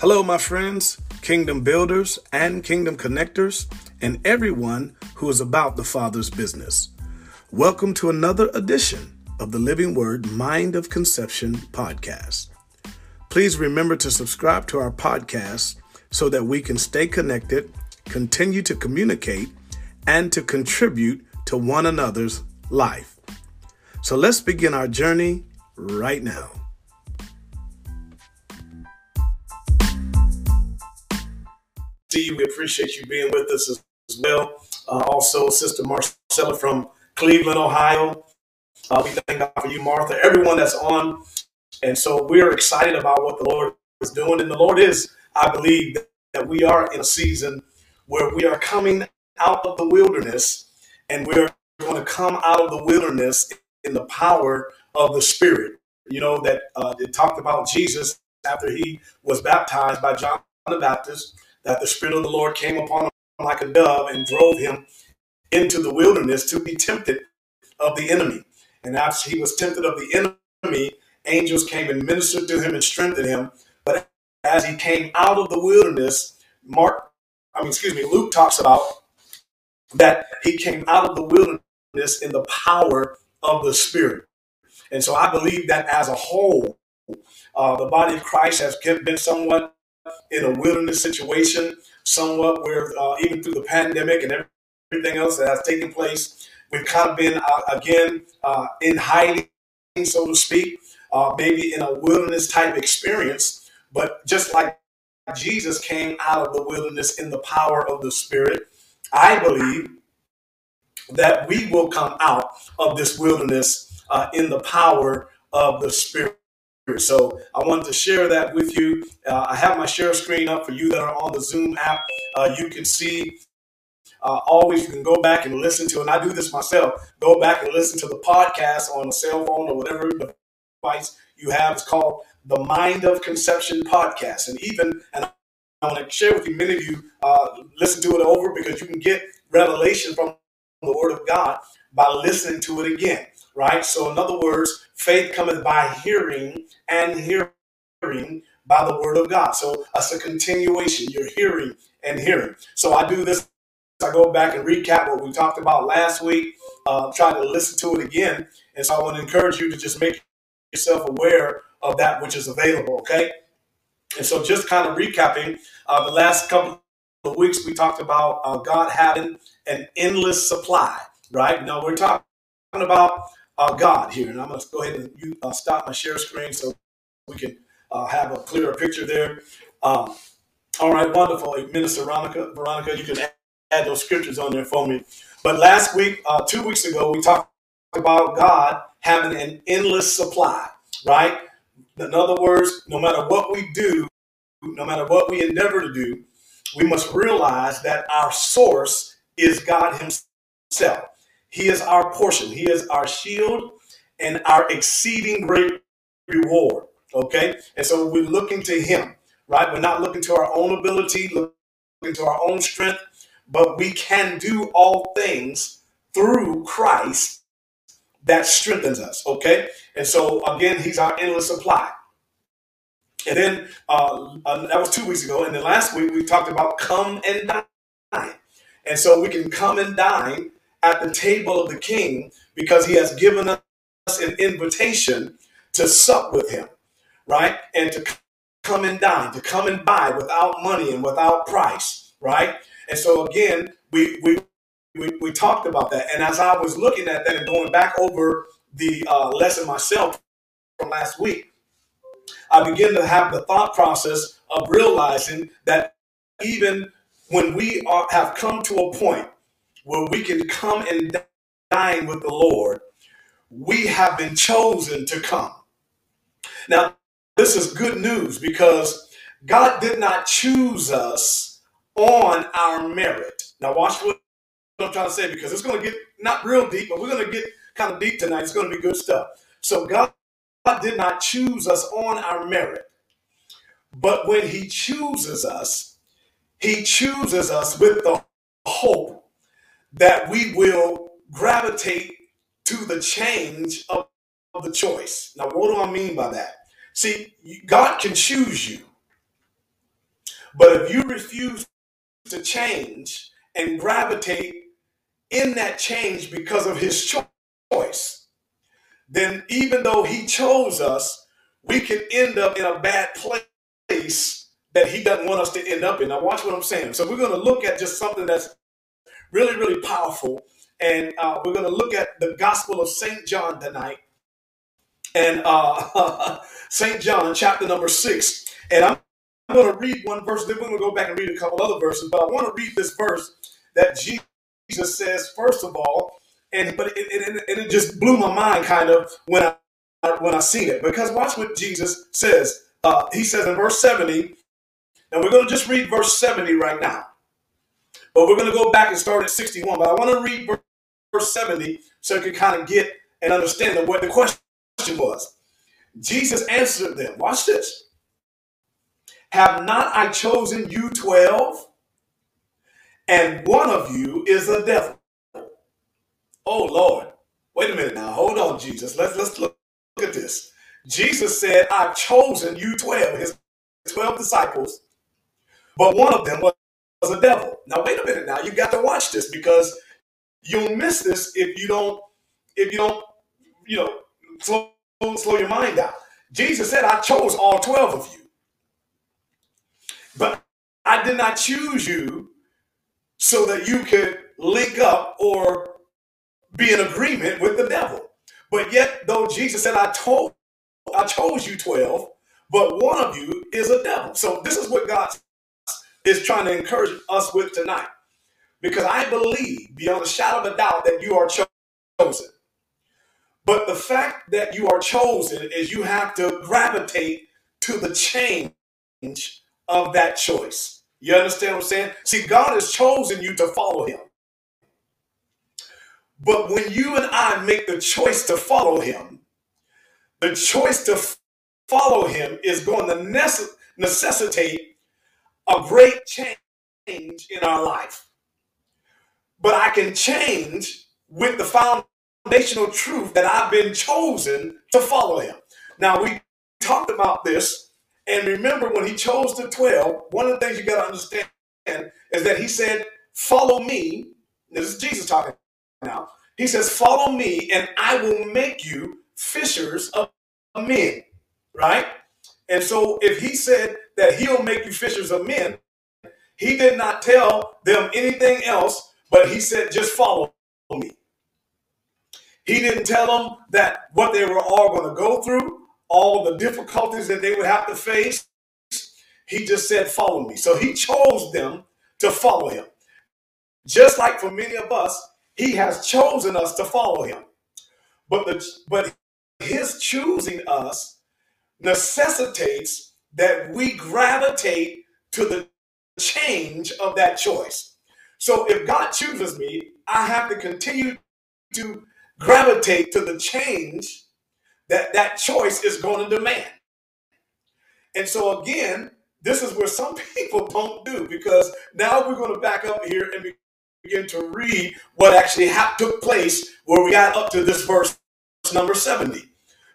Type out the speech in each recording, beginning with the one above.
Hello, my friends, kingdom builders and kingdom connectors, and everyone who is about the Father's business. Welcome to another edition of the Living Word Mind of Conception podcast. Please remember to subscribe to our podcast so that we can stay connected, continue to communicate, and to contribute to one another's life. So let's begin our journey right now. See, we appreciate you being with us as well. Uh, also, Sister Marcella from Cleveland, Ohio. Uh, we thank God for you, Martha, everyone that's on. And so we're excited about what the Lord is doing. And the Lord is, I believe, that we are in a season where we are coming out of the wilderness and we're going to come out of the wilderness in the power of the Spirit. You know, that uh, it talked about Jesus after he was baptized by John the Baptist, that the Spirit of the Lord came upon him like a dove and drove him into the wilderness to be tempted of the enemy. And after he was tempted of the enemy, angels came and ministered to him and strengthened him. But as he came out of the wilderness, Mark, I mean, excuse me, Luke talks about that he came out of the wilderness in the power of the Spirit. And so I believe that as a whole, uh, the body of Christ has been somewhat in a wilderness situation, somewhat where uh, even through the pandemic and everything else that has taken place, we've kind of been uh, again uh, in hiding, so to speak, uh, maybe in a wilderness type experience. But just like Jesus came out of the wilderness in the power of the Spirit, I believe that we will come out of this wilderness uh, in the power of the Spirit. So I wanted to share that with you. Uh, I have my share screen up for you that are on the Zoom app. Uh, you can see uh, always you can go back and listen to, and I do this myself. Go back and listen to the podcast on a cell phone or whatever device you have. It's called the Mind of Conception podcast, and even and I want to share with you. Many of you uh, listen to it over because you can get revelation from the Word of God by listening to it again, right? So, in other words, faith cometh by hearing, and hearing by the Word of God. So, it's a continuation. You're hearing and hearing. So, I do this. I go back and recap what we talked about last week, uh, try to listen to it again. And so, I want to encourage you to just make yourself aware of that which is available, okay? And so, just kind of recapping, uh, the last couple of weeks we talked about uh, God having an endless supply, right? Now we're talking about God here, and I'm going to go ahead and you, uh, stop my share screen so we can uh, have a clearer picture there. Um, all right, wonderful, Minister Veronica. Veronica, you can add, add those scriptures on there for me. But last week, uh, two weeks ago, we talked about God having an endless supply, right? In other words, no matter what we do, no matter what we endeavor to do, we must realize that our source is God Himself. He is our portion, He is our shield and our exceeding great reward. Okay? And so we're looking to Him, right? We're not looking to our own ability, looking to our own strength, but we can do all things through Christ that strengthens us. Okay? And so again, He's our endless supply. And then uh, uh, that was two weeks ago. And then last week we talked about come and dine. And so we can come and dine at the table of the king because he has given us an invitation to sup with him, right? And to come and dine, to come and buy without money and without price, right? And so again, we we we, we talked about that. And as I was looking at that and going back over the uh, lesson myself from last week, I begin to have the thought process of realizing that even when we are, have come to a point where we can come and dine with the Lord, we have been chosen to come. Now, this is good news because God did not choose us on our merit. Now, watch what I'm trying to say because it's going to get not real deep, but we're going to get kind of deep tonight. It's going to be good stuff. So, God God did not choose us on our merit. But when he chooses us, he chooses us with the hope that we will gravitate to the change of, of the choice. Now, what do I mean by that? See, God can choose you, But if you refuse to change and gravitate in that change because of his choice, then even though he chose us, we can end up in a bad place that he doesn't want us to end up in. Now, watch what I'm saying. So, we're going to look at just something that's really, really powerful. And uh, we're going to look at the Gospel of St. John tonight. And uh, St. John, chapter number six. And I'm I'm going to read one verse, then we're going to go back and read a couple other verses, but I want to read this verse that Jesus says, first of all, and but it, it, it, it just blew my mind kind of when I when I seen it. Because watch what Jesus says. Uh, he says in verse 70, and we're going to just read verse 70 right now. But we're going to go back and start at 61. But I want to read verse 70 so you can kind of get and understand what the question was. Jesus answered them. Watch this. Have not I chosen you 12? And one of you is a devil. Oh Lord. Wait a minute now. Hold on, Jesus. Let's let's look, look at this. Jesus said, I've chosen you 12, his 12 disciples, but one of them was, was a devil. Now wait a minute now. You got to watch this because you'll miss this if you don't, if you don't, you know, slow, slow your mind down. Jesus said, I chose all 12 of you. But I did not choose you so that you could link up or be in agreement with the devil. But yet, though Jesus said, I told I chose you 12, but one of you is a devil. So this is what God is trying to encourage us with tonight. Because I believe beyond a shadow of a doubt that you are chosen. But the fact that you are chosen is you have to gravitate to the change of that choice. You understand what I'm saying? See, God has chosen you to follow him. But when you and I make the choice to follow him, the choice to follow him is going to necessitate a great change in our life. But I can change with the foundational truth that I've been chosen to follow him. Now, we talked about this and remember, when he chose the 12, one of the things you got to understand is that he said, Follow me. This is Jesus talking now. He says, Follow me, and I will make you fishers of men. Right? And so, if he said that he'll make you fishers of men, he did not tell them anything else, but he said, Just follow me. He didn't tell them that what they were all going to go through all the difficulties that they would have to face. He just said, Follow me. So he chose them to follow him. Just like for many of us, he has chosen us to follow him. But the but his choosing us necessitates that we gravitate to the change of that choice. So if God chooses me, I have to continue to gravitate to the change that that choice is going to demand. And so again, this is where some people don't do because now we're going to back up here and begin to read what actually took place where we got up to this verse number 70.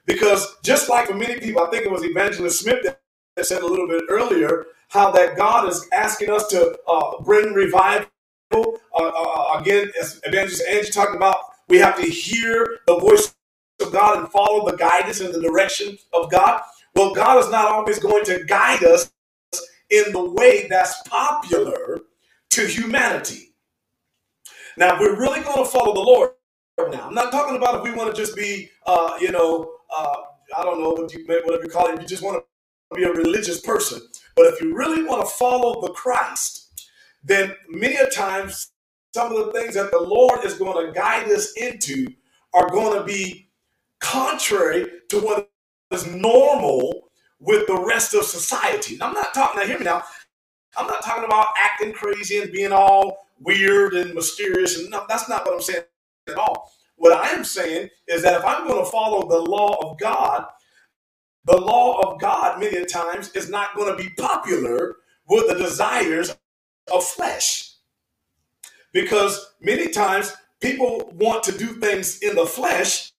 Because just like for many people, I think it was Evangelist Smith that said a little bit earlier how that God is asking us to uh, bring revival. Uh, uh, uh again, as Evangelist Angie talked about, we have to hear the voice of God and follow the guidance and the direction of God? Well, God is not always going to guide us in the way that's popular to humanity. Now, if we're really going to follow the Lord now, I'm not talking about if we want to just be, uh, you know, uh, I don't know what you, whatever you call it, you just want to be a religious person. But if you really want to follow the Christ, then many a times some of the things that the Lord is going to guide us into are going to be contrary to what is normal with the rest of society. I'm not talking, now hear me now, I'm not talking about acting crazy and being all weird and mysterious. And no, that's not what I'm saying at all. What I am saying is that if I'm going to follow the law of God, the law of God many times is not going to be popular with the desires of flesh. Because many times people want to do things in the flesh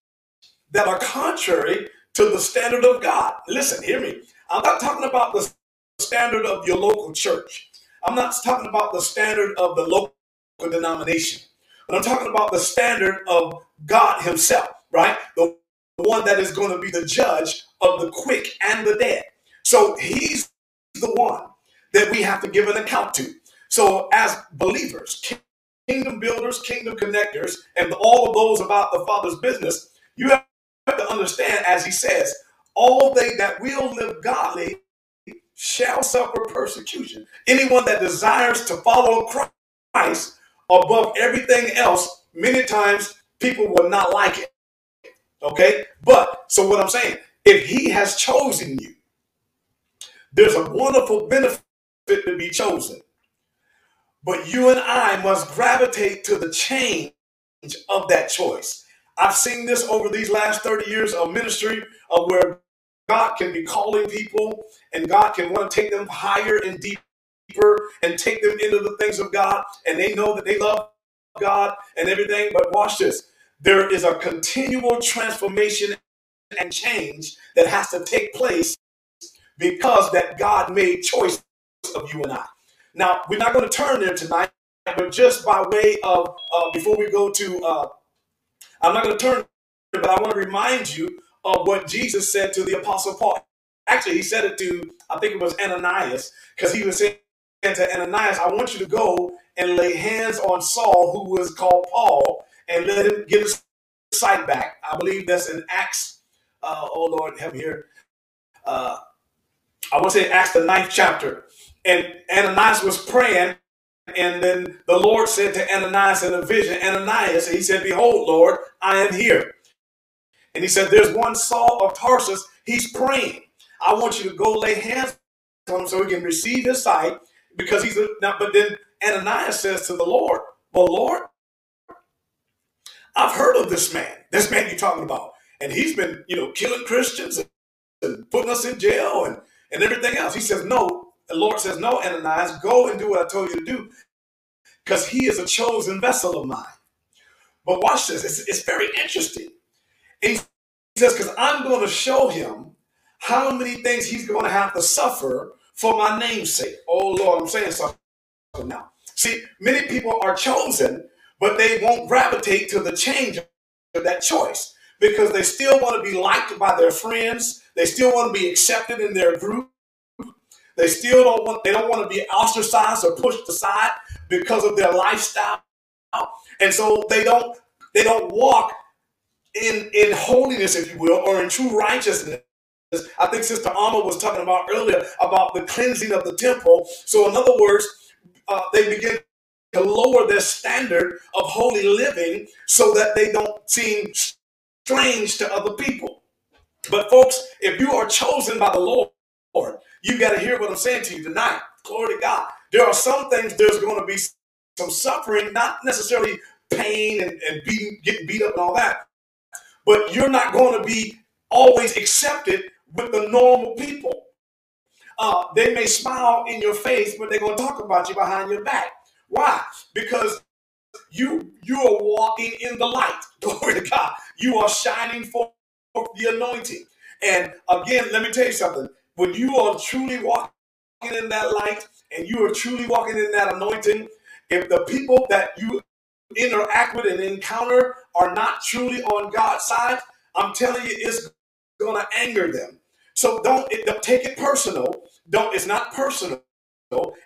that are contrary to the standard of God. Listen, hear me. I'm not talking about the standard of your local church. I'm not talking about the standard of the local denomination, but I'm talking about the standard of God Himself, right? The one that is going to be the judge of the quick and the dead. So He's the one that we have to give an account to. So, as believers, kingdom builders, kingdom connectors, and all of those about the Father's business, you have to understand, as He says, all they that will live godly shall suffer persecution. Anyone that desires to follow Christ above everything else, many times people will not like it. Okay? But, so what I'm saying, if He has chosen you, there's a wonderful benefit to be chosen. But you and I must gravitate to the change of that choice. I've seen this over these last 30 years of ministry of where God can be calling people and God can want to take them higher and deeper and take them into the things of God and they know that they love God and everything. But watch this. There is a continual transformation and change that has to take place because that God made choice of you and I. Now, we're not going to turn there tonight, but just by way of, uh, before we go to, uh, I'm not going to turn, but I want to remind you of what Jesus said to the Apostle Paul. Actually, he said it to, I think it was Ananias, because he was saying to Ananias, I want you to go and lay hands on Saul, who was called Paul, and let him get his sight back. I believe that's in Acts. Uh, oh Lord, help me here. Uh, I want to say Acts the ninth chapter. And Ananias was praying, and then the Lord said to Ananias in a vision, Ananias, he said, Behold, Lord, I am here. And he said, There's one Saul of Tarsus, he's praying. I want you to go lay hands on him so he can receive his sight because he's a, now, but then Ananias says to the Lord, Well, Lord, I've heard of this man, this man you're talking about. And he's been, you know, killing Christians and, and putting us in jail and, and everything else. He says, No. The Lord says, No, Ananias, go and do what I told you to do because he is a chosen vessel of mine. But watch this, it's, it's very interesting. He says, because I'm going to show him how many things he's going to have to suffer for my name's sake. Oh, Lord, I'm saying something now. See, many people are chosen, but they won't gravitate to the change of that choice because they still want to be liked by their friends. They still want to be accepted in their group. They still don't want, they don't want to be ostracized or pushed aside because of their lifestyle. And so they don't, they don't walk in, in holiness, if you will, or in true righteousness. I think Sister Alma was talking about earlier about the cleansing of the temple. So, in other words, uh, they begin to lower their standard of holy living so that they don't seem strange to other people. But, folks, if you are chosen by the Lord, you got to hear what I'm saying to you tonight. Glory to God. There are some things there's going to be some suffering, not necessarily pain and, and beating, getting beat up and all that, but you're not going to be always accepted with the normal people. Uh, they may smile in your face, but they're going to talk about you behind your back. Why? Because you you are walking in the light. Glory to God. You are shining for the anointing. And again, let me tell you something. When you are truly walking in that light and you are truly walking in that anointing, if the people that you interact with and encounter are not truly on God's side, I'm telling you, it's going to anger them. So don't, don't take it personal. Don't. It's not personal.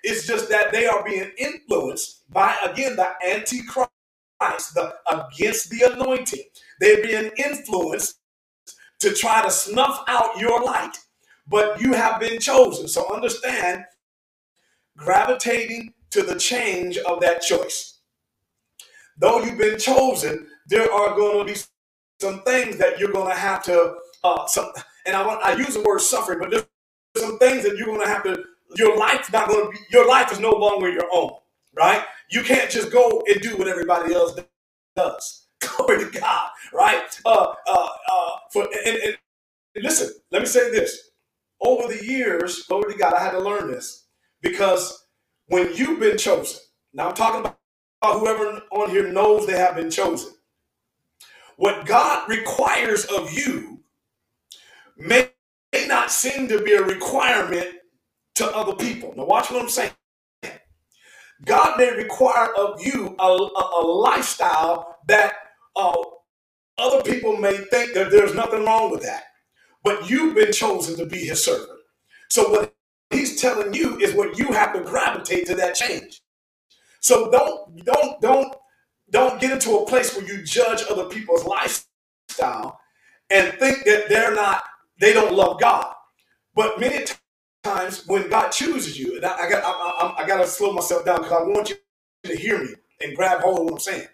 It's just that they are being influenced by again the antichrist, the against the anointing. They're being influenced to try to snuff out your light, but you have been chosen. So understand, gravitating to the change of that choice. Though you've been chosen, there are going to be some things that you're going to have to uh, some, and I want I use the word suffering, but there's some things that you're going to have to. Your life's not going to be. Your life is no longer your own, right? You can't just go and do what everybody else does. Glory to God, right? Uh, uh, uh, for and, and, and listen, let me say this. Over the years, glory to God, I had to learn this because when you've been chosen, now I'm talking about whoever on here knows they have been chosen. What God requires of you may, may not seem to be a requirement to other people. Now, watch what I'm saying. God may require of you a, a, a lifestyle that uh, other people may think that there's nothing wrong with that, but you've been chosen to be his servant. So, what he's telling you is what you have to gravitate to that change. So don't don't don't don't get into a place where you judge other people's lifestyle and think that they're not they don't love God. But many times when God chooses you, and I, I got I, I, I got to slow myself down because I want you to hear me and grab hold of what I'm saying.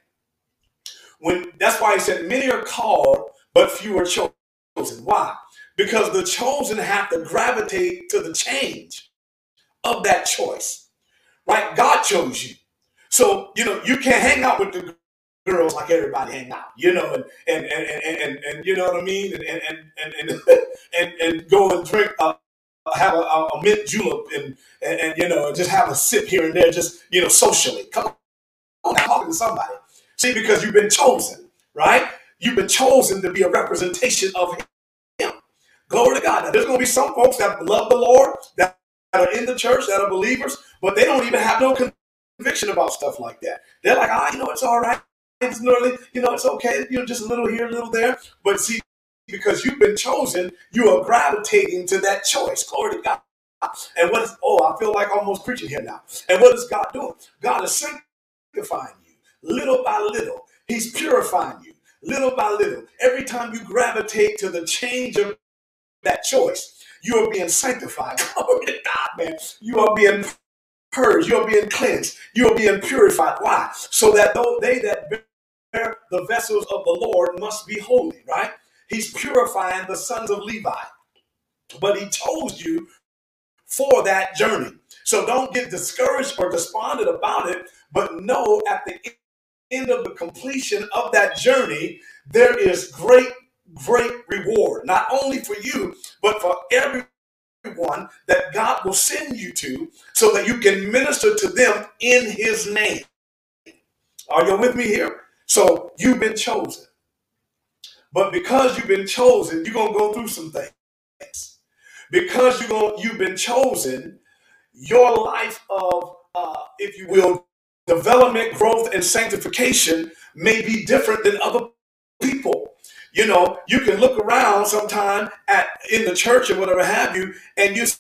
When that's why he said many are called, but few are chosen. Why? Because the chosen have to gravitate to the change of that choice. Right? God chose you. So, you know, you can't hang out with the girls like everybody hang out, you know, and and and and, and, and you know what I mean, and and and and and, and go and drink uh, have a, a, mint julep and, and, and you know just have a sip here and there, just you know socially. Come on, talking to somebody. See, because you've been chosen, right? You've been chosen to be a representation of Him. Glory to God. Now, there's going to be some folks that love the Lord that are in the church that are believers, but they don't even have no conviction about stuff like that. They're like, ah, you know, it's all right. It's nearly, you know, it's okay. You know, just a little here, a little there. But see, because you've been chosen, you are gravitating to that choice. Glory to God. And what is, oh, I feel like almost preaching here now. And what is God doing? God is sanctifying you little by little. He's purifying you little by little. Every time you gravitate to the change of that choice, you are being sanctified. Glory to God, man. You are being purged. You are being cleansed. You are being purified. Why? So that though they that bear the vessels of the Lord must be holy, right? He's purifying the sons of Levi. But he chose you for that journey. So don't get discouraged or despondent about it, but know at the end of the completion of that journey, there is great, great reward, not only for you, but for everyone that God will send you to so that you can minister to them in his name. Are you with me here? So you've been chosen. But because you've been chosen, you're going to go through some things. Because you're going, you've been chosen, your life of, uh, if you will, development, growth, and sanctification may be different than other people. You know, you can look around sometime at in the church or whatever have you, and you say,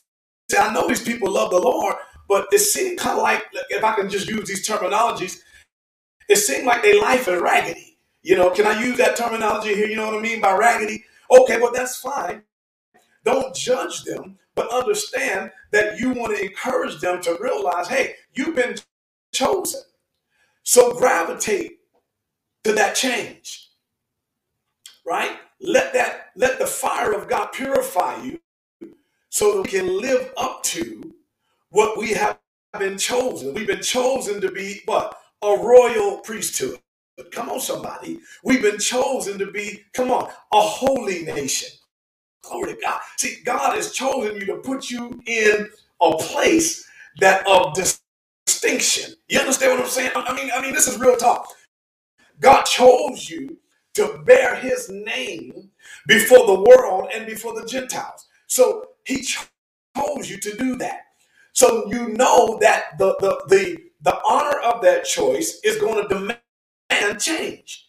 I know these people love the Lord, but it seems kind of like, if I can just use these terminologies, it seemed like their life is raggedy. You know, can I use that terminology here? You know what I mean by raggedy? Okay, well, that's fine. Don't judge them, but understand that you want to encourage them to realize hey, you've been chosen. So gravitate to that change. Right? Let that let the fire of God purify you so that we can live up to what we have been chosen. We've been chosen to be what? A royal priesthood. But come on, somebody. We've been chosen to be, come on, a holy nation. Glory to God. See, God has chosen you to put you in a place that of distinction. You understand what I'm saying? I mean, I mean, this is real talk. God chose you to bear his name before the world and before the Gentiles. So he chose you to do that. So you know that the the the, the honor of that choice is going to demand and change.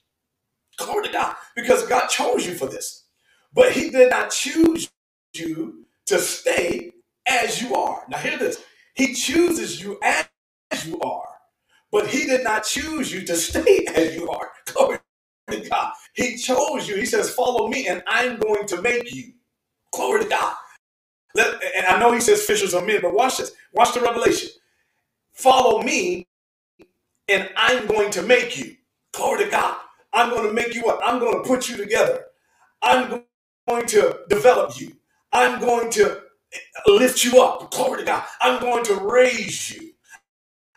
Glory to God. Because God chose you for this. But He did not choose you to stay as you are. Now, hear this He chooses you as you are, but He did not choose you to stay as you are. Glory to God. He chose you. He says, Follow me, and I'm going to make you. Glory to God. Let, and I know He says fishers of men, but watch this. Watch the revelation. Follow me, and I'm going to make you. Glory to God. I'm going to make you what? I'm going to put you together. I'm going to develop you. I'm going to lift you up. Glory to God. I'm going to raise you.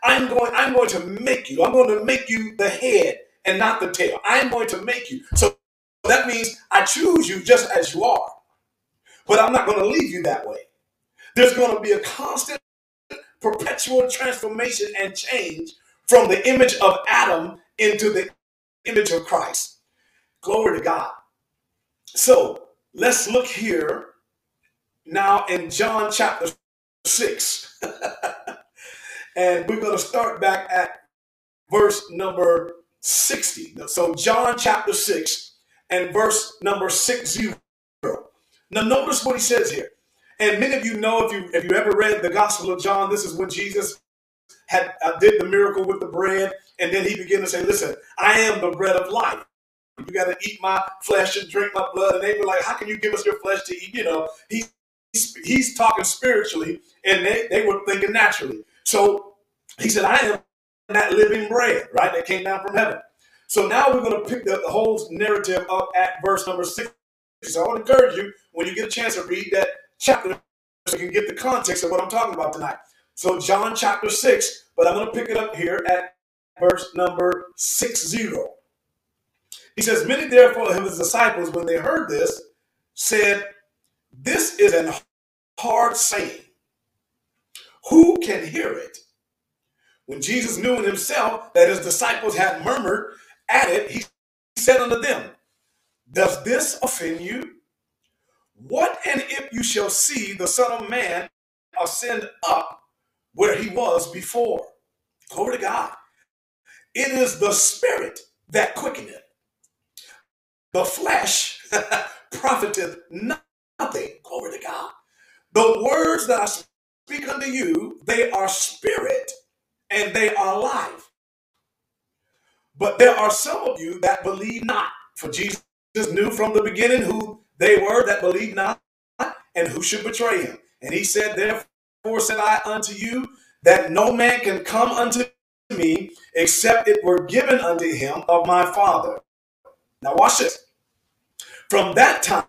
I'm going, I'm going to make you. I'm going to make you the head and not the tail. I'm going to make you. So that means I choose you just as you are. But I'm not going to leave you that way. There's going to be a constant, perpetual transformation and change from the image of Adam into the image of Christ. Glory to God. So let's look here now in John chapter 6. and we're going to start back at verse number 60. So, John chapter 6 and verse number 60. Now, notice what he says here. And many of you know if you if you ever read the Gospel of John, this is when Jesus had uh, did the miracle with the bread, and then he began to say, "Listen, I am the bread of life. You got to eat my flesh and drink my blood." And they were like, "How can you give us your flesh to eat?" You know, he, he's, he's talking spiritually, and they, they were thinking naturally. So he said, "I am that living bread, right? That came down from heaven." So now we're going to pick the, the whole narrative up at verse number six. So I want to encourage you when you get a chance to read that chapter so you can get the context of what I'm talking about tonight. So John chapter 6, but I'm going to pick it up here at verse number 60. He says, Many therefore of his disciples, when they heard this, said, This is an hard saying. Who can hear it? When Jesus knew in himself that his disciples had murmured at it, he said unto them, Does this offend you? What and if you shall see the Son of Man ascend up where he was before? Glory to God. It is the Spirit that quickeneth. The flesh profiteth nothing. Glory to God. The words that I speak unto you, they are spirit and they are life. But there are some of you that believe not. For Jesus knew from the beginning who they were that believed not, and who should betray him. And he said, Therefore said I unto you, that no man can come unto me except it were given unto him of my Father. Now watch this. From that time,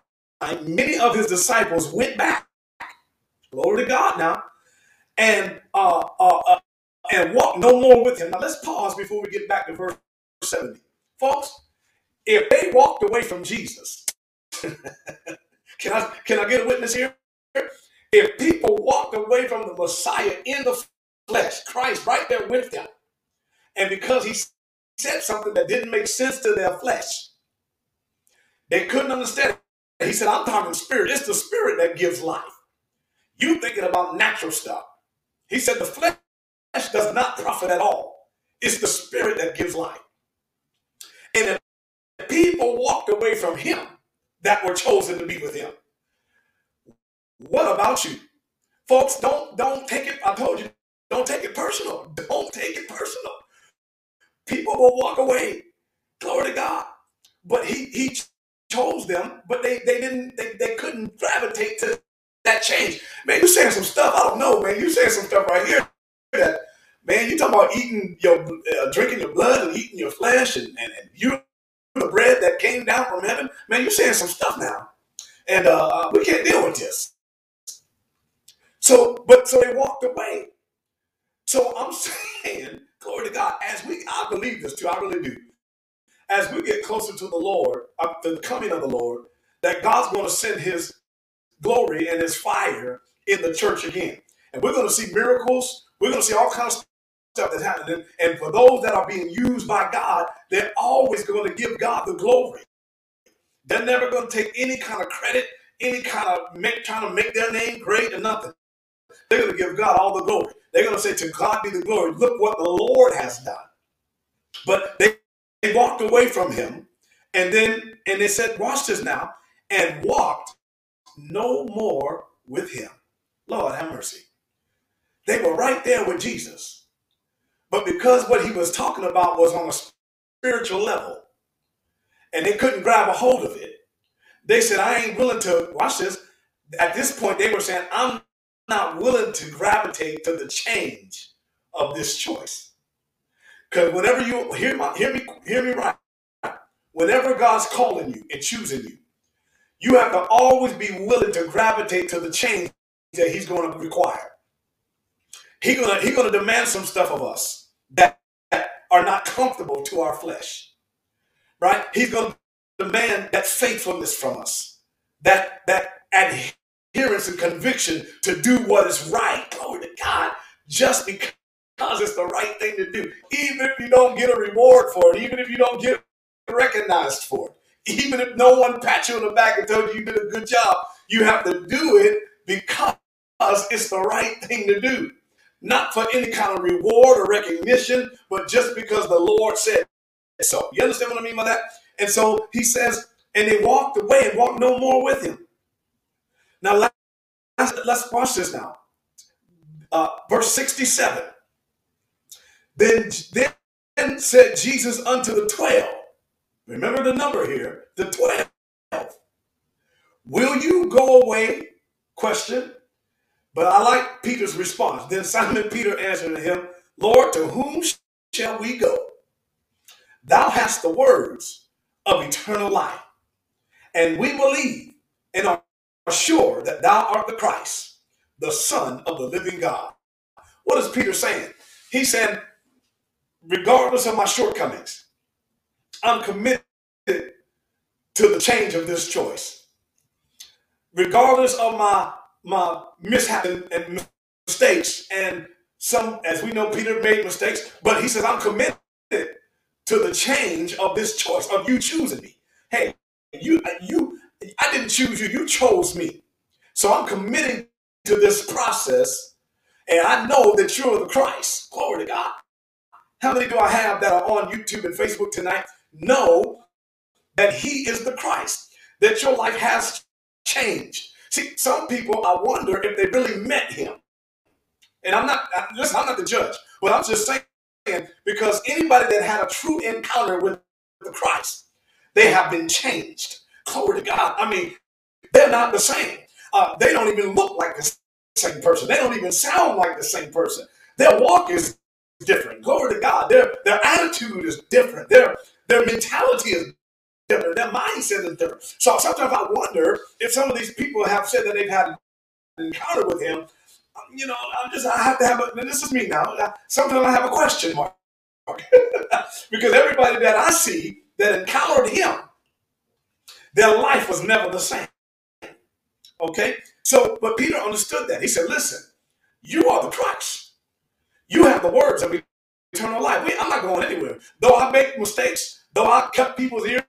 many of his disciples went back. Glory to God now. And uh, uh, uh, and walked no more with him. Now let's pause before we get back to verse 70. Folks, if they walked away from Jesus, can I can I get a witness here? If people walked away from the Messiah in the flesh, Christ right there with them, and because he said something that didn't make sense to their flesh, they couldn't understand it. He said, I'm talking spirit. It's the spirit that gives life. You thinking about natural stuff. He said the flesh does not profit at all. It's the spirit that gives life. And if people walked away from him, that were chosen to be with him. What about you? Folks, don't don't take it. I told you, don't take it personal. Don't take it personal. People will walk away. Glory to God. But he he chose them, but they they didn't they, they couldn't gravitate to that change. Man, you saying some stuff. I don't know, man. You saying some stuff right here that man, you talking about eating your uh, drinking your blood and eating your flesh and, and, and you the bread that came down from heaven. Man, you're saying some stuff now. And uh, uh, we can't deal with this. So, but so they walked away. So I'm saying, glory to God, as we, I believe this too, I really do. As we get closer to the Lord, uh, the coming of the Lord, that God's going to send his glory and his fire in the church again. And we're going to see miracles. We're going to see all kinds of stuff that's happening. And for those that are being used by God, they're always going to give God the glory. They're never going to take any kind of credit, any kind of make, trying to make their name great or nothing. They're going to give God all the glory. They're going to say, To God be the glory. Look what the Lord has done. But they, they walked away from him. And then, and they said, Watch this now, and walked no more with him. Lord have mercy. They were right there with Jesus. But because what he was talking about was on a spiritual level, and they couldn't grab a hold of it, they said, I ain't willing to, watch this. At this point, they were saying, I'm not willing to gravitate to the change of this choice. Because whenever you hear my hear me, hear me right. Whenever God's calling you and choosing you, you have to always be willing to gravitate to the change that He's going to require. He's gonna He's gonna demand some stuff of us that, are not comfortable to our flesh. Right? He's going to demand that faithfulness from us, that that adherence and conviction to do what is right. Glory to God, just because it's the right thing to do. Even if you don't get a reward for it, even if you don't get recognized for it, even if no one pats you on the back and told you you did a good job, you have to do it because it's the right thing to do. Not for any kind of reward or recognition, but just because the Lord said so. You understand what I mean by that? And so he says, and they walked away and walked no more with him. Now, let's, let's watch this now. Uh, verse 67. Then, then said Jesus unto the twelve, remember the number here, the twelve. Will you go away? Question. But I like Peter's response. Then Simon Peter answered him, Lord, to whom shall we go? Thou hast the words of eternal life. And we believe and are sure that thou art the Christ, the Son of the living God. What is Peter saying? He said, regardless of my shortcomings, I'm committed to the change of this choice. Regardless of my my mishap and mistakes, and some, as we know, Peter made mistakes, but he says, I'm committed to the change of this choice of you choosing me. Hey, you, you, Didn't choose you, you chose me. So I'm committing to this process, and I know that you're the Christ. Glory to God. How many do I have that are on YouTube and Facebook tonight? Know that He is the Christ, that your life has changed. See, some people, I wonder if they really met Him. And I'm not, listen, I'm not the judge, but I'm just saying because anybody that had a true encounter with the Christ, they have been changed. Glory to God. I mean, they're not the same. Uh, they don't even look like the same person. They don't even sound like the same person. Their walk is different. Glory to God. Their their attitude is different. Their their mentality is different. Their mindset is different. So sometimes I wonder if some of these people have said that they've had an encounter with him. You know, I'm just I have to have a. This is me now. Sometimes I have a question mark because everybody that I see that encountered him, their life was never the same. Okay, so but Peter understood that. He said, "Listen, you are the Christ." You have the words of eternal life. I'm not going anywhere. Though I make mistakes, though I cut people's ears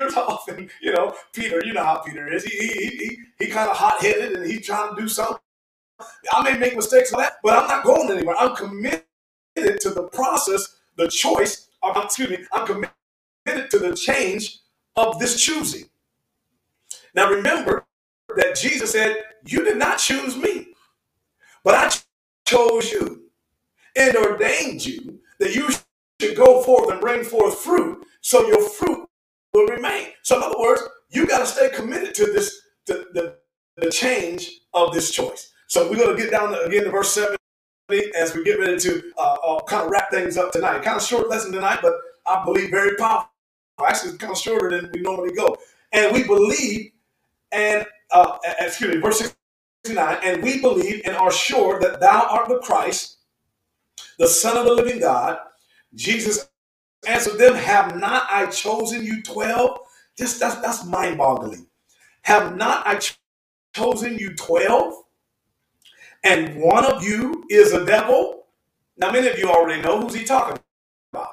off, and you know, Peter, you know how Peter is. He he he, he kind of hot headed and he's trying to do something. I may make mistakes on that, but I'm not going anywhere. I'm committed to the process, the choice. Excuse me. I'm committed to the change of this choosing. Now remember that Jesus said, "You did not choose me, but I chose you." and ordained you that you should go forth and bring forth fruit so your fruit will remain. So, in other words, you got to stay committed to this, to the, the change of this choice. So, we're going to get down to, again to verse 7 as we get ready to uh, uh, kind of wrap things up tonight. Kind of short lesson tonight, but I believe very powerful. Actually, kind of shorter than we normally go. And we believe, and uh, excuse me, verse 69, and we believe and are sure that thou art the Christ, the Son of the living God. Jesus answered them, Have not I chosen you 12? Just that's, that's mind boggling. Have not I ch- chosen you 12? And one of you is a devil? Now, many of you already know who's he talking about.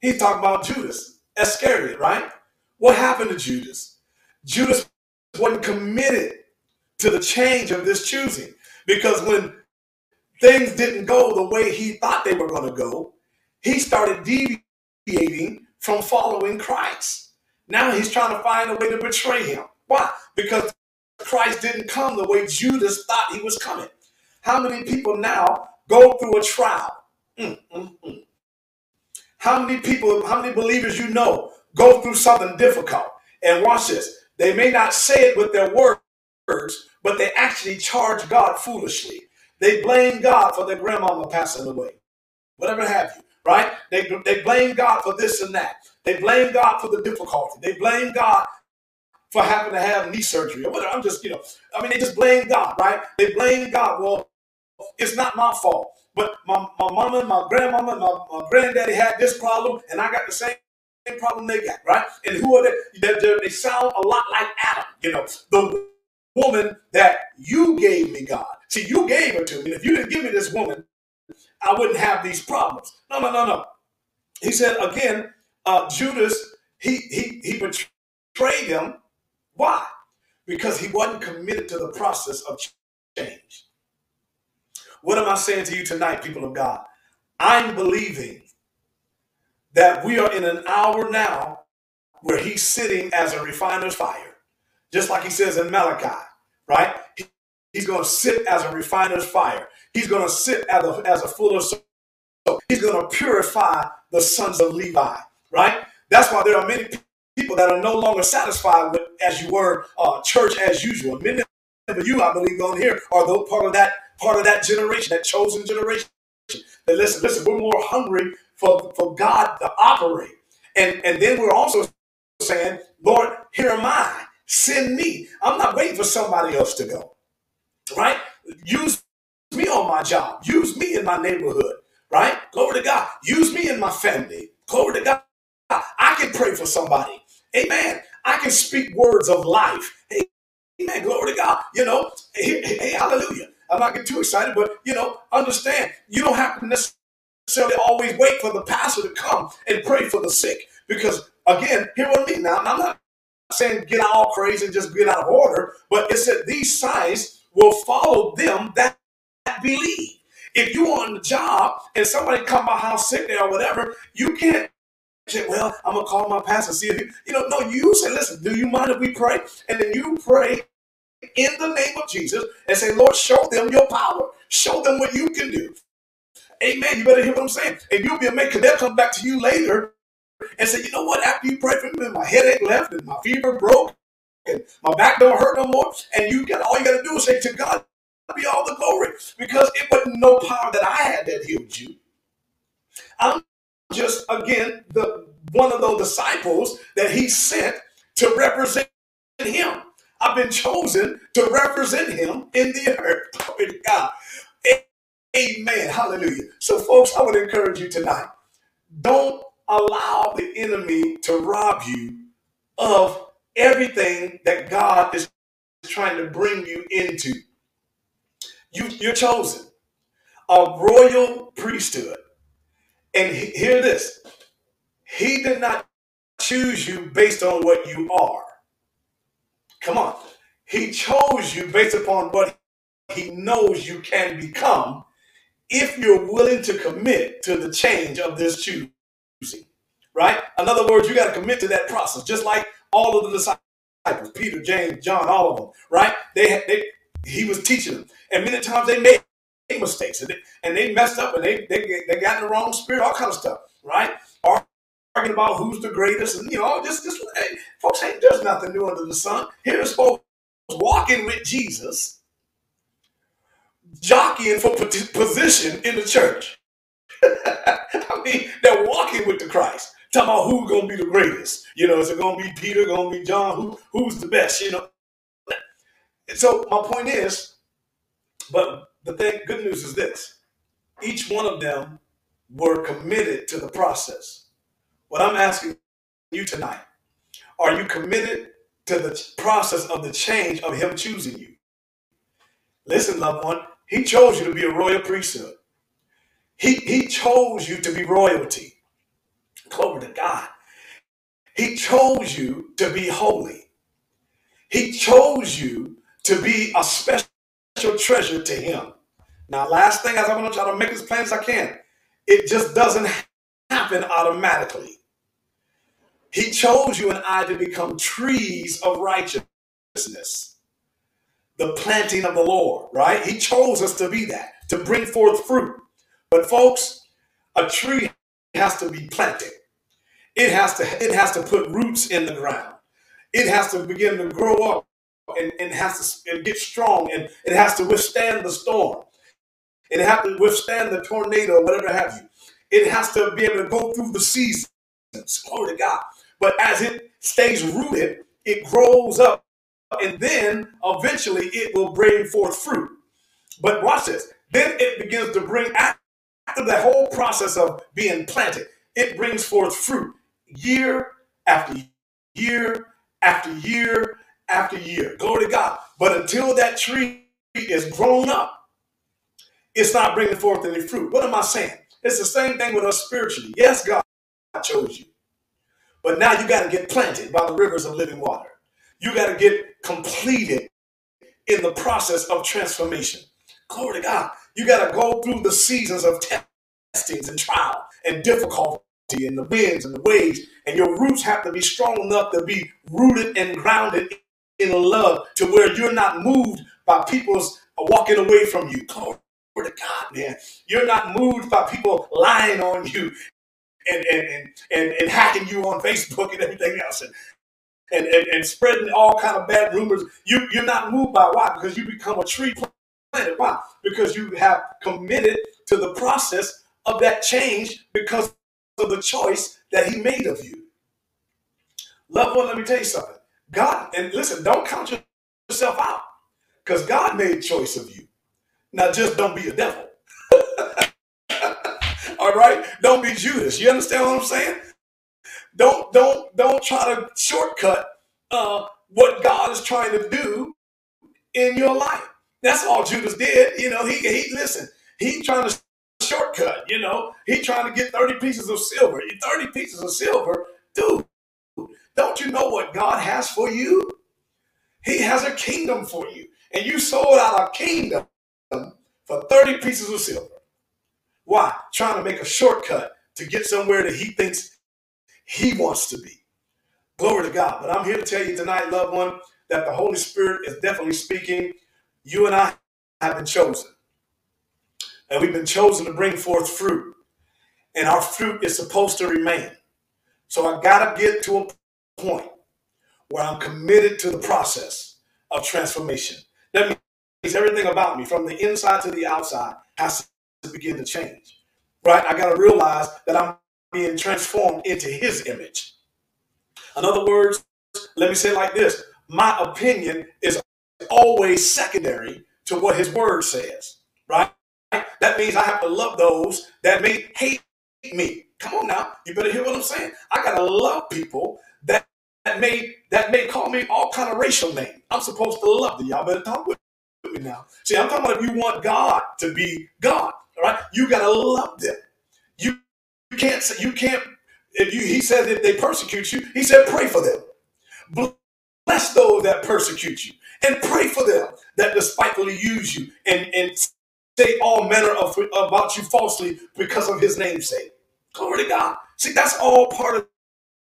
He's talking about Judas Iscariot, right? What happened to Judas? Judas wasn't committed to the change of this choosing because when things didn't go the way he thought they were going to go, he started deviating from following Christ. Now he's trying to find a way to betray him. Why? Because Christ didn't come the way Judas thought he was coming. How many people now go through a trial? Mm, mm, mm. How many people, how many believers you know go through something difficult? And watch this. They may not say it with their words, but they actually charge God foolishly. They blame God for their grandmama passing away, whatever have you, right? They, they blame God for this and that. They blame God for the difficulty. They blame God for having to have knee surgery or whatever. I'm just, you know, I mean, they just blame God, right? They blame God. Well, it's not my fault. But my, my mama, my grandmama, my, my granddaddy had this problem, and I got the same problem they got, right? And who are they? They, they sound a lot like Adam, you know, the woman that you gave me, God. See, you gave her to me. If you didn't give me this woman, I wouldn't have these problems. No, no, no, no. He said again, uh, Judas, he he he betrayed him. Why? Because he wasn't committed to the process of change. What am I saying to you tonight, people of God? I'm believing that we are in an hour now where he's sitting as a refiner's fire, just like he says in Malachi, right? He's going to sit as a refiner's fire. He's going to sit as a, as a fuller's soap. He's going to purify the sons of Levi, right? That's why there are many people that are no longer satisfied with, as you were, uh, church as usual. Many of you, I believe, on here are the part of that part of that generation, that chosen generation. That listen, listen, we're more hungry for, for God to operate. And, and then we're also saying, Lord, here am I. Send me. I'm not waiting for somebody else to go. Right? Use me on my job. Use me in my neighborhood. Right? Glory to God. Use me in my family. Glory to God. I can pray for somebody. Amen. I can speak words of life. Amen. Glory to God. You know, hey, hey, hallelujah. I'm not getting too excited, but you know, understand you don't have to necessarily always wait for the pastor to come and pray for the sick. Because again, hear what I mean now. I'm not saying get all crazy and just get out of order, but it said these signs will follow them that believe. If you on the job and somebody come by house sick there or whatever, you can't say, well, I'm gonna call my pastor, see if you, you know, no, you say, listen, do you mind if we pray? And then you pray in the name of Jesus and say, Lord, show them your power. Show them what you can do. Amen. You better hear what I'm saying. And you'll be amazed because they'll come back to you later and say, you know what? After you pray for me, my headache left and my fever broke and my back don't hurt no more. And you got all you got to do is say to God, be all the glory because it wasn't no power that I had that healed you. I'm just again the one of those disciples that he sent to represent him. I've been chosen to represent him in the earth. Glory to God. Amen. Hallelujah. So, folks, I would encourage you tonight. Don't allow the enemy to rob you of everything that God is trying to bring you into. You, you're chosen a royal priesthood. And hear this He did not choose you based on what you are. Come on. He chose you based upon what he knows you can become if you're willing to commit to the change of this choosing. Right? In other words, you got to commit to that process, just like all of the disciples, Peter, James, John, all of them, right? They, they he was teaching them. And many times they made mistakes and they, and they messed up and they, they, they got in the wrong spirit, all kind of stuff, right? Arguing about who's the greatest and, you know, just, just hey, folks, ain't there's nothing new under the sun. Here's folks walking with Jesus, jockeying for position in the church. I mean, they're walking with the Christ. Talking about who's gonna be the greatest. You know, is it gonna be Peter, gonna be John? Who who's the best? You know. And So my point is, but the thing, good news is this: each one of them were committed to the process. What I'm asking you tonight: Are you committed to the process of the change of Him choosing you? Listen, loved one, He chose you to be a royal priesthood. He, he chose you to be royalty. Glory to God. He chose you to be holy. He chose you to be a special treasure to him. Now, last thing, as I'm going to try to make as plain as I can, it just doesn't happen automatically. He chose you and I to become trees of righteousness, the planting of the Lord, right? He chose us to be that, to bring forth fruit. But folks, a tree has to be planted. It has to it has to put roots in the ground. It has to begin to grow up and, and has to and get strong and it has to withstand the storm. It has to withstand the tornado, whatever have you. It has to be able to go through the seasons. Glory to God. But as it stays rooted, it grows up and then eventually it will bring forth fruit. But watch this. Then it begins to bring after the whole process of being planted, it brings forth fruit year after year after year after year. Glory to God. But until that tree is grown up, it's not bringing forth any fruit. What am I saying? It's the same thing with us spiritually. Yes, God chose you. But now you got to get planted by the rivers of living water. You got to get completed in the process of transformation. Glory to God. You got to go through the seasons of testings and trial and difficulty and the winds and the waves. And your roots have to be strong enough to be rooted and grounded in love to where you're not moved by people's walking away from you. Glory to God, man. You're not moved by people lying on you and, and, and, and, and hacking you on Facebook and everything else. And, and, and, and, spreading all kind of bad rumors. You, you're not moved by why? Because you become a tree planted. Why? Because you have committed to the process of that change because of the choice that he made of you. Loved one, let me tell you something. God, and listen, don't count yourself out because God made choice of you. Now just don't be a devil. All right? Don't be Judas. You understand what I'm saying? Don't don't don't try to shortcut uh, what God is trying to do in your life. That's all Judas did. You know, he he listen, he trying to shortcut, you know. He trying to get 30 pieces of silver. 30 pieces of silver, dude. Don't you know what God has for you? He has a kingdom for you. And you sold out a kingdom for 30 pieces of silver. Why? Trying to make a shortcut to get somewhere that he thinks he wants to be. Glory to God. But I'm here to tell you tonight, loved one, that the Holy Spirit is definitely speaking. You and I have been chosen. And we've been chosen to bring forth fruit. And our fruit is supposed to remain. So I got to get to a point where I'm committed to the process of transformation. That means everything about me, from the inside to the outside, has to begin to change. Right? I got to realize that I'm being transformed into his image. In other words, let me say like this my opinion is always secondary to what his word says. Right? That means I have to love those that may hate me. Come on now, you better hear what I'm saying. I gotta love people that, that may that may call me all kind of racial names. I'm supposed to love them. Y'all better talk with me now. See, I'm talking about if you want God to be God, all right, you gotta love them. Can't say you can't. If you, he said if they persecute you, he said pray for them. Bless those that persecute you, and pray for them that despitefully use you and and say all manner of about you falsely because of his namesake. Glory to God. See, that's all part of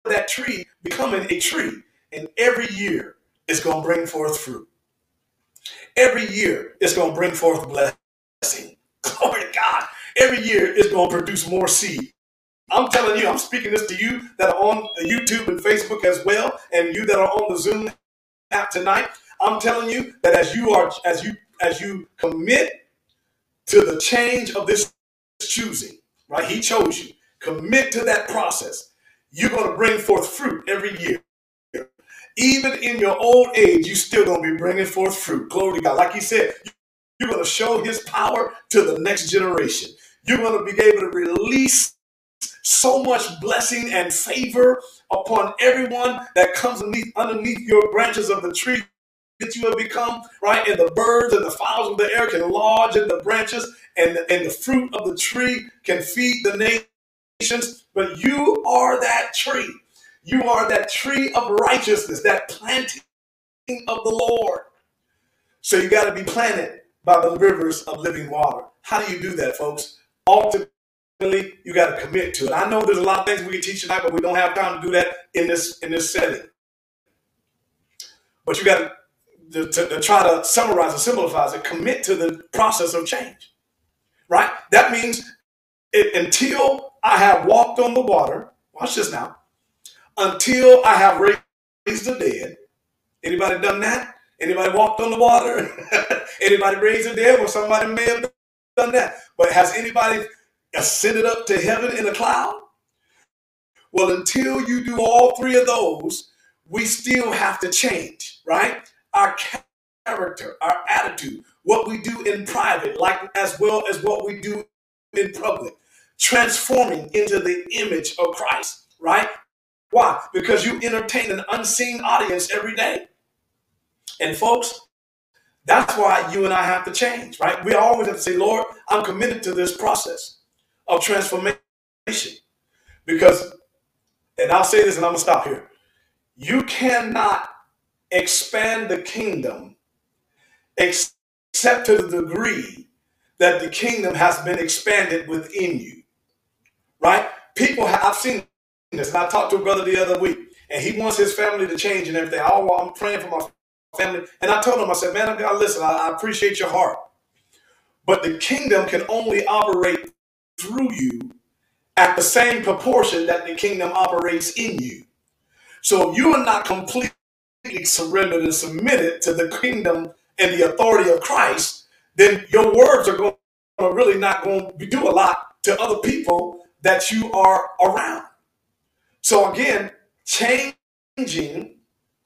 that tree becoming a tree. And every year it's going to bring forth fruit. Every year it's going to bring forth blessing. Glory to God. Every year it's going to produce more seed. I'm telling you, I'm speaking this to you that are on YouTube and Facebook as well, and you that are on the Zoom app tonight. I'm telling you that as you are, as you as you commit to the change of this choosing, right? He chose you. Commit to that process. You're going to bring forth fruit every year. Even in your old age, you're still going to be bringing forth fruit. Glory to God. Like he said, you're going to show his power to the next generation. You're going to be able to release so much blessing and favor upon everyone that comes underneath, underneath your branches of the tree that you have become, right? And the birds and the fowls of the air can lodge in the branches, and, and the fruit of the tree can feed the nations. But you are that tree. You are that tree of righteousness, that planting of the Lord. So you got to be planted by the rivers of living water. How do you do that, folks? Ultimately, you got to commit to it. I know there's a lot of things we can teach tonight, but we don't have time to do that in this in this setting. But you got to, to, to try to summarize and simplify it, commit to the process of change. Right? That means it, until I have walked on the water, watch this now, until I have raised the dead. Anybody done that? Anybody walked on the water? anybody raised the dead? Well, somebody may have done that. But has anybody ascended up to heaven in a cloud? Well, until you do all three of those, we still have to change, right? our character, our attitude, what we do in private, like as well as what we do in public, transforming into the image of Christ, right? Why? Because you entertain an unseen audience every day. And folks, that's why you and I have to change, right? We always have to say, Lord, I'm committed to this process of transformation. Because, and I'll say this and I'm going to stop here. You cannot expand the kingdom except to the degree that the kingdom has been expanded within you. Right? People, have, I've seen this, and I talked to a brother the other week, and he wants his family to change and everything. Oh, I'm praying for my family. And I told him, I said, man, I gotta listen, I, I appreciate your heart. But the kingdom can only operate through you at the same proportion that the kingdom operates in you. So if you are not completely surrendered and submitted to the kingdom and the authority of Christ, then your words are going to really not going to do a lot to other people that you are around. So again, changing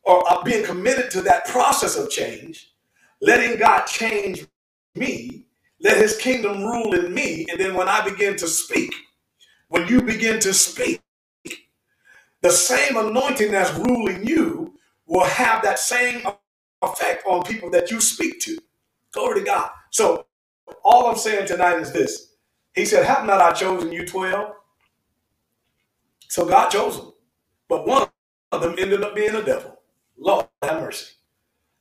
or uh, being committed to that process of change, letting God change me, let his kingdom rule in me. And then when I begin to speak, when you begin to speak, the same anointing that's ruling you will have that same effect on people that you speak to. Glory to God. So all I'm saying tonight is this. He said, Have not I chosen you 12? So God chose them. But one of them ended up being a devil. Lord have mercy.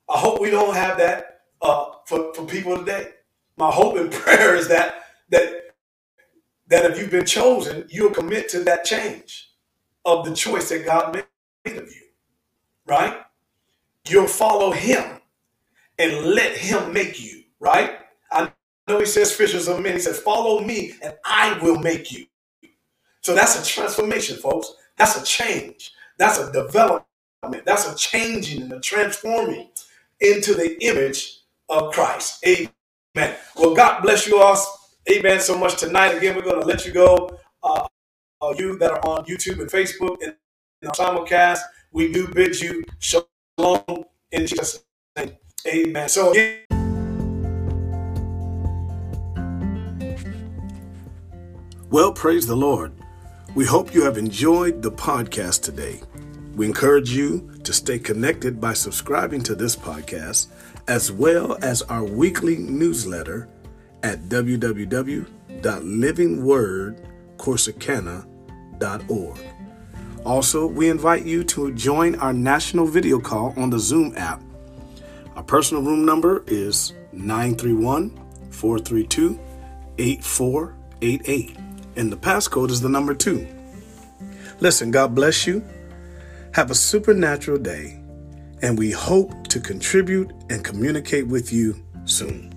I hope we don't have that uh, for, for people today. My hope and prayer is that that that if you've been chosen, you'll commit to that change of the choice that God made of you. Right? You'll follow him and let him make you, right? I know he says fishers of men. He says, follow me and I will make you. So that's a transformation, folks. That's a change. That's a development. That's a changing and a transforming into the image of Christ. Amen. Well, God bless you all. Amen. So much tonight. Again, we're going to let you go. Uh, uh, you that are on YouTube and Facebook and, and simulcast, we do bid you shalom in Jesus' name. Amen. So again. Well, praise the Lord. We hope you have enjoyed the podcast today. We encourage you to stay connected by subscribing to this podcast as well as our weekly newsletter at www.livingwordcorsicana.org. Also, we invite you to join our national video call on the Zoom app. Our personal room number is 931 432 8488 and the passcode is the number two. Listen, God bless you. Have a supernatural day, and we hope to contribute and communicate with you soon.